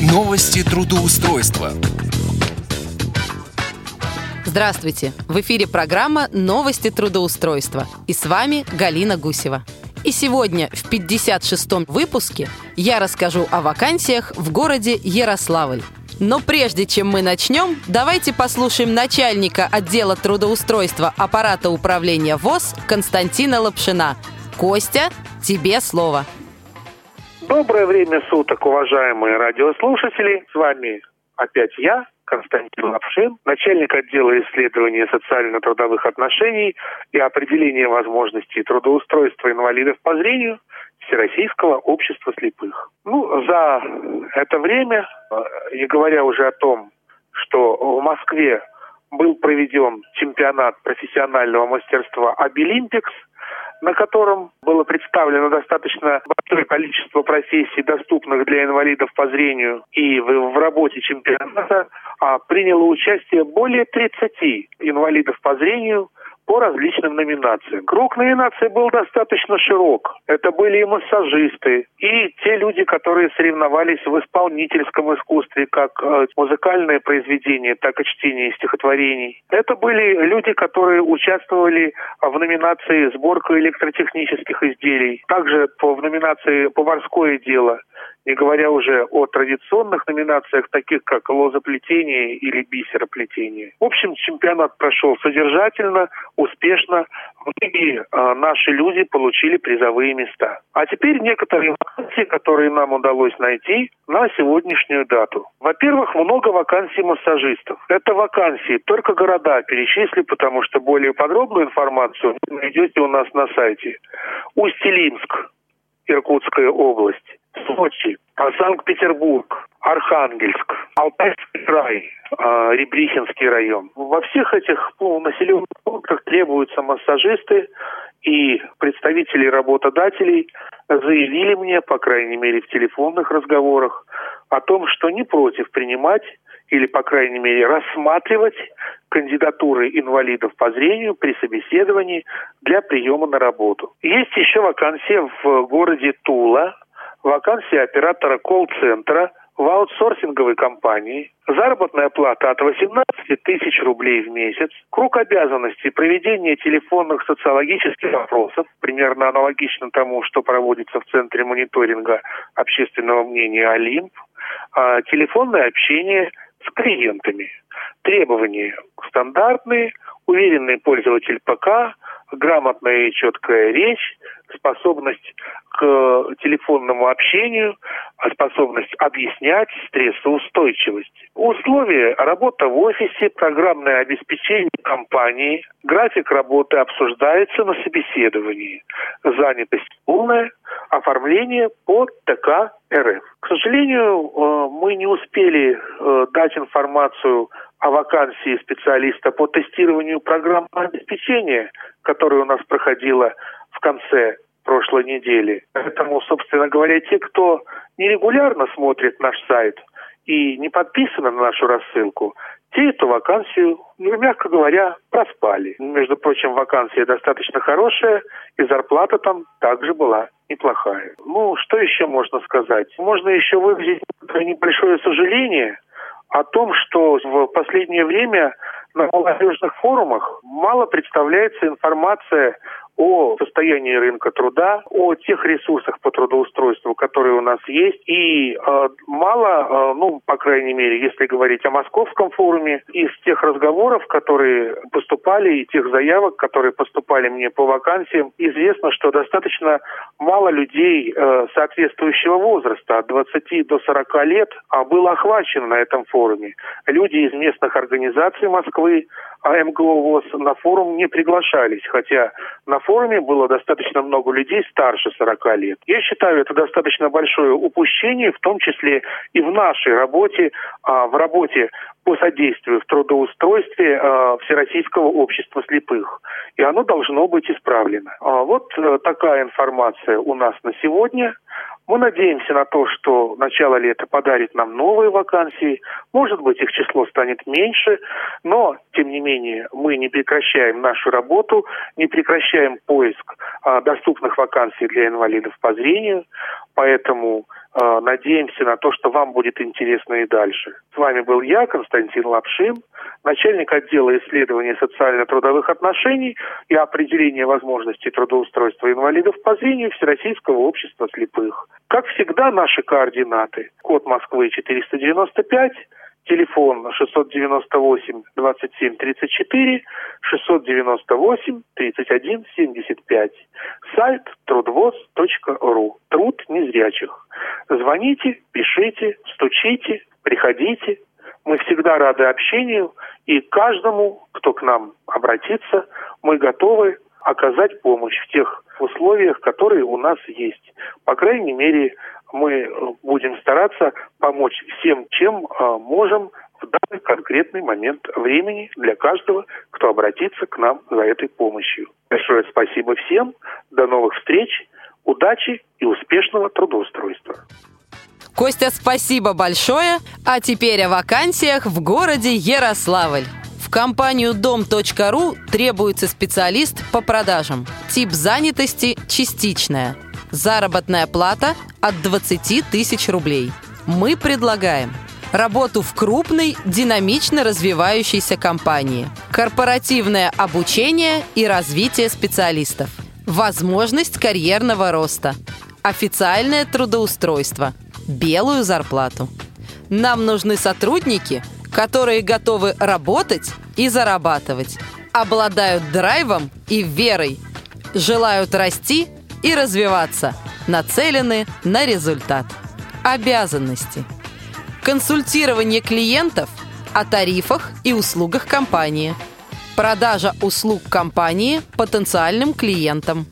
Новости трудоустройства. Здравствуйте! В эфире программа «Новости трудоустройства». И с вами Галина Гусева. И сегодня в 56-м выпуске я расскажу о вакансиях в городе Ярославль. Но прежде чем мы начнем, давайте послушаем начальника отдела трудоустройства аппарата управления ВОЗ Константина Лапшина. Костя, тебе слово. Доброе время суток, уважаемые радиослушатели. С вами опять я, Константин Лапшин, начальник отдела исследования социально-трудовых отношений и определения возможностей трудоустройства инвалидов по зрению Всероссийского общества слепых. Ну, за это время, не говоря уже о том, что в Москве был проведен чемпионат профессионального мастерства «Обилимпикс», на котором было представлено достаточно большое количество профессий, доступных для инвалидов по зрению, и в, в работе чемпионата а, приняло участие более 30 инвалидов по зрению – по различным номинациям. Круг номинаций был достаточно широк. Это были и массажисты, и те люди, которые соревновались в исполнительском искусстве, как э, музыкальное произведение, так и чтение стихотворений. Это были люди, которые участвовали в номинации «Сборка электротехнических изделий», также в номинации «Поварское дело», не говоря уже о традиционных номинациях, таких как лозоплетение или бисероплетение. В общем, чемпионат прошел содержательно, успешно. Многие э, наши люди получили призовые места. А теперь некоторые вакансии, которые нам удалось найти на сегодняшнюю дату. Во-первых, много вакансий массажистов. Это вакансии, только города перечислю, потому что более подробную информацию найдете у нас на сайте. Усть-Илимск, Иркутская область. Сочи, Санкт-Петербург, Архангельск, Алтайский край, а, Ребрихинский район. Во всех этих ну, пунктах требуются массажисты, и представители работодателей заявили мне, по крайней мере в телефонных разговорах, о том, что не против принимать или, по крайней мере, рассматривать кандидатуры инвалидов по зрению при собеседовании для приема на работу. Есть еще вакансия в городе Тула, вакансия оператора колл-центра в аутсорсинговой компании, заработная плата от 18 тысяч рублей в месяц, круг обязанностей проведения телефонных социологических опросов, примерно аналогично тому, что проводится в Центре мониторинга общественного мнения «Олимп», а, телефонное общение с клиентами. Требования стандартные, уверенный пользователь ПК, грамотная и четкая речь, способность к телефонному общению, способность объяснять, стрессоустойчивость. Условия – работа в офисе, программное обеспечение компании, график работы обсуждается на собеседовании, занятость полная, оформление по ТК РФ. К сожалению, э, мы не успели э, дать информацию о вакансии специалиста по тестированию программного обеспечения, которая у нас проходила в конце прошлой недели. Поэтому, собственно говоря, те, кто нерегулярно смотрит наш сайт и не подписаны на нашу рассылку, те эту вакансию, ну, мягко говоря, проспали. Между прочим, вакансия достаточно хорошая, и зарплата там также была неплохая. Ну, что еще можно сказать? Можно еще выразить небольшое сожаление – о том, что в последнее время на молодежных форумах мало представляется информация о состоянии рынка труда, о тех ресурсах по трудоустройству, которые у нас есть. И э, мало, э, ну, по крайней мере, если говорить о московском форуме, из тех разговоров, которые поступали, и тех заявок, которые поступали мне по вакансиям, известно, что достаточно мало людей э, соответствующего возраста, от 20 до 40 лет, а было охвачено на этом форуме. Люди из местных организаций Москвы, а МГО ВОЗ на форум не приглашались, хотя на форуме было достаточно много людей старше 40 лет. Я считаю, это достаточно большое упущение, в том числе и в нашей работе, а, в работе по содействию в трудоустройстве э, Всероссийского общества слепых. И оно должно быть исправлено. А вот э, такая информация у нас на сегодня. Мы надеемся на то, что начало лета подарит нам новые вакансии. Может быть, их число станет меньше, но, тем не менее, мы не прекращаем нашу работу, не прекращаем поиск а, доступных вакансий для инвалидов по зрению. Поэтому надеемся на то, что вам будет интересно и дальше. С вами был я, Константин Лапшин, начальник отдела исследования социально-трудовых отношений и определения возможностей трудоустройства инвалидов по зрению Всероссийского общества слепых. Как всегда, наши координаты. Код Москвы 495, телефон 698 27 34, 698 31 75, сайт трудвоз.ру, труд незрячих. Звоните, пишите, стучите, приходите. Мы всегда рады общению, и каждому, кто к нам обратится, мы готовы оказать помощь в тех условиях, которые у нас есть. По крайней мере, мы будем стараться помочь всем, чем э, можем в данный конкретный момент времени для каждого, кто обратится к нам за этой помощью. Большое спасибо всем. До новых встреч. Удачи и успешного трудоустройства. Костя, спасибо большое. А теперь о вакансиях в городе Ярославль. В компанию дом.ру требуется специалист по продажам. Тип занятости – частичная. Заработная плата от 20 тысяч рублей. Мы предлагаем работу в крупной, динамично развивающейся компании, корпоративное обучение и развитие специалистов, возможность карьерного роста, официальное трудоустройство, белую зарплату. Нам нужны сотрудники, которые готовы работать и зарабатывать, обладают драйвом и верой, желают расти и развиваться, нацелены на результат. Обязанности. Консультирование клиентов о тарифах и услугах компании. Продажа услуг компании потенциальным клиентам.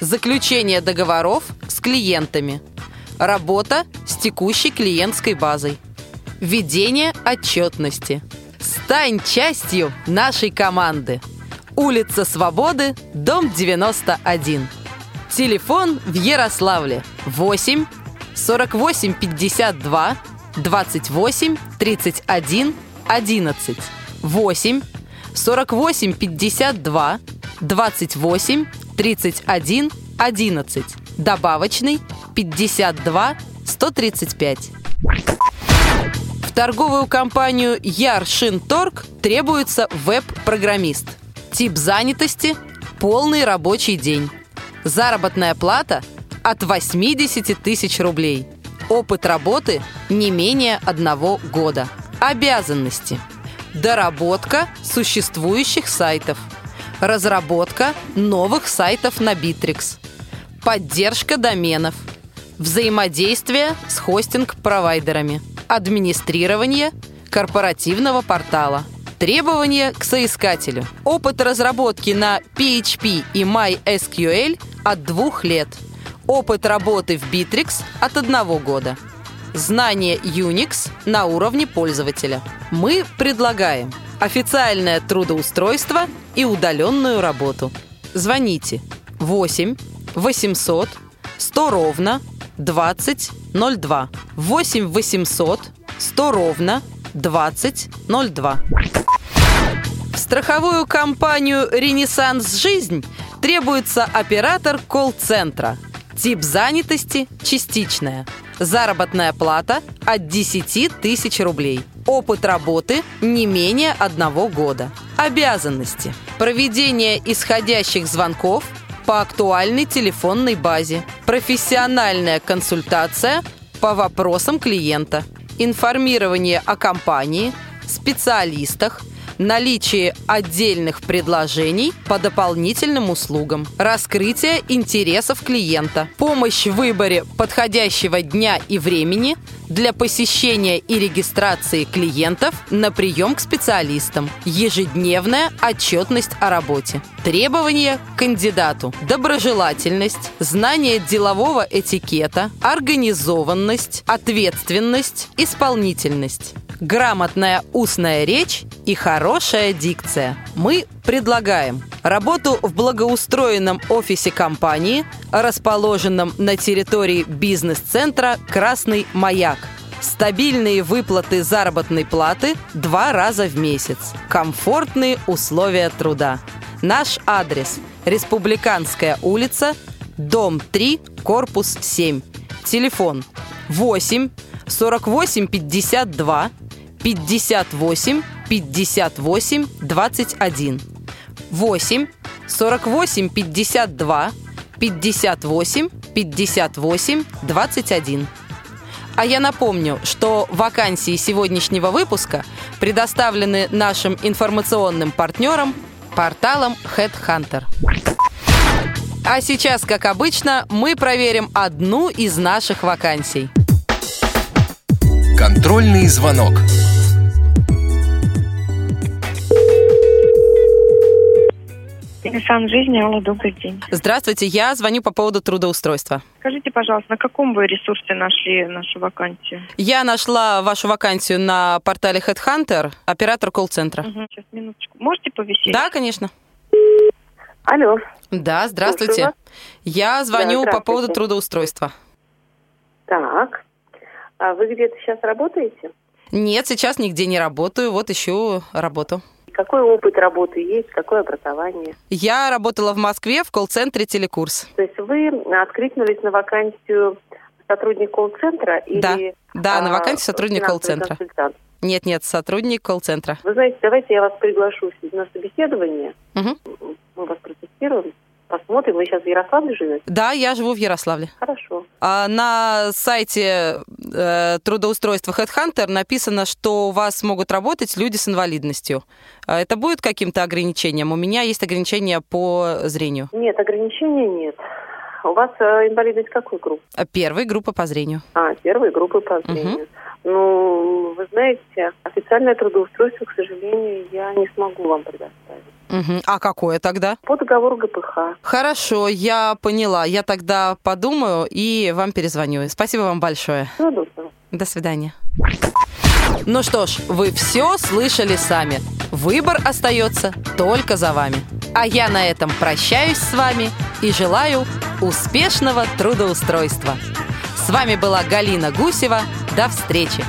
Заключение договоров с клиентами. Работа с текущей клиентской базой. Ведение отчетности. Стань частью нашей команды. Улица Свободы, дом 91. Телефон в Ярославле 8 48 52 28 31 11 8 48 52 28 31 11 добавочный 52 135 в торговую компанию Яршинторг требуется веб-программист. Тип занятости – полный рабочий день. Заработная плата – от 80 тысяч рублей. Опыт работы – не менее одного года. Обязанности. Доработка существующих сайтов. Разработка новых сайтов на Bittrex. Поддержка доменов. Взаимодействие с хостинг-провайдерами. Администрирование корпоративного портала. Требования к соискателю. Опыт разработки на PHP и MySQL от двух лет. Опыт работы в Bittrex от одного года. Знание Unix на уровне пользователя. Мы предлагаем официальное трудоустройство и удаленную работу. Звоните 8 800 100 ровно 20 02 8 800 100 ровно 20 02 В страховую компанию «Ренессанс Жизнь» требуется оператор колл-центра. Тип занятости – частичная. Заработная плата – от 10 тысяч рублей. Опыт работы – не менее одного года. Обязанности. Проведение исходящих звонков по актуальной телефонной базе. Профессиональная консультация по вопросам клиента. Информирование о компании, специалистах – наличие отдельных предложений по дополнительным услугам, раскрытие интересов клиента, помощь в выборе подходящего дня и времени для посещения и регистрации клиентов на прием к специалистам, ежедневная отчетность о работе. Требования к кандидату. Доброжелательность, знание делового этикета, организованность, ответственность, исполнительность грамотная устная речь и хорошая дикция. Мы предлагаем работу в благоустроенном офисе компании, расположенном на территории бизнес-центра «Красный маяк». Стабильные выплаты заработной платы два раза в месяц. Комфортные условия труда. Наш адрес – Республиканская улица, дом 3, корпус 7. Телефон 8 48 52 58 58 21 8 48 52 58 58 21 а я напомню, что вакансии сегодняшнего выпуска предоставлены нашим информационным партнерам порталом Headhunter. А сейчас, как обычно, мы проверим одну из наших вакансий. Контрольный звонок. Сан жизни, Алла, добрый день. Здравствуйте, я звоню по поводу трудоустройства. Скажите, пожалуйста, на каком вы ресурсе нашли нашу вакансию? Я нашла вашу вакансию на портале Headhunter, оператор колл-центра. Угу, сейчас, минуточку. Можете повисеть? Да, конечно. Алло. Да, здравствуйте. Я звоню Да, по поводу здравствуйте. трудоустройства. Так. А вы где-то сейчас работаете? Нет, сейчас нигде не работаю, вот ищу работу. Какой опыт работы есть? Какое образование? Я работала в Москве в колл-центре «Телекурс». То есть вы откликнулись на вакансию сотрудник колл-центра или... Да, да, на а, вакансию сотрудник финансовый колл-центра. консультант? Нет-нет, сотрудник колл-центра. Вы знаете, давайте я вас приглашу на собеседование. Мгм. Мы вас протестируем, посмотрим. Вы сейчас в Ярославле живете? Да, я живу в Ярославле. Хорошо. А на сайте э, трудоустройства Headhunter написано, что у вас могут работать люди с инвалидностью. А Это будет каким-то ограничением? У меня есть ограничения по зрению. Нет, ограничений нет. У вас э, инвалидность какой группы? А Первая группа по зрению. А, первой группы по зрению. Ну, вы знаете, официальное трудоустройство, к сожалению, я не смогу вам предоставить. Мгм. А какое тогда? По договору ГПХ. Хорошо, я поняла. Я тогда подумаю и вам перезвоню. Спасибо вам большое. Доброго. До свидания. Ну что ж, вы все слышали сами. Выбор остается только за вами. А я на этом прощаюсь с вами и желаю успешного трудоустройства. С вами была Галина Гусева. До встречи!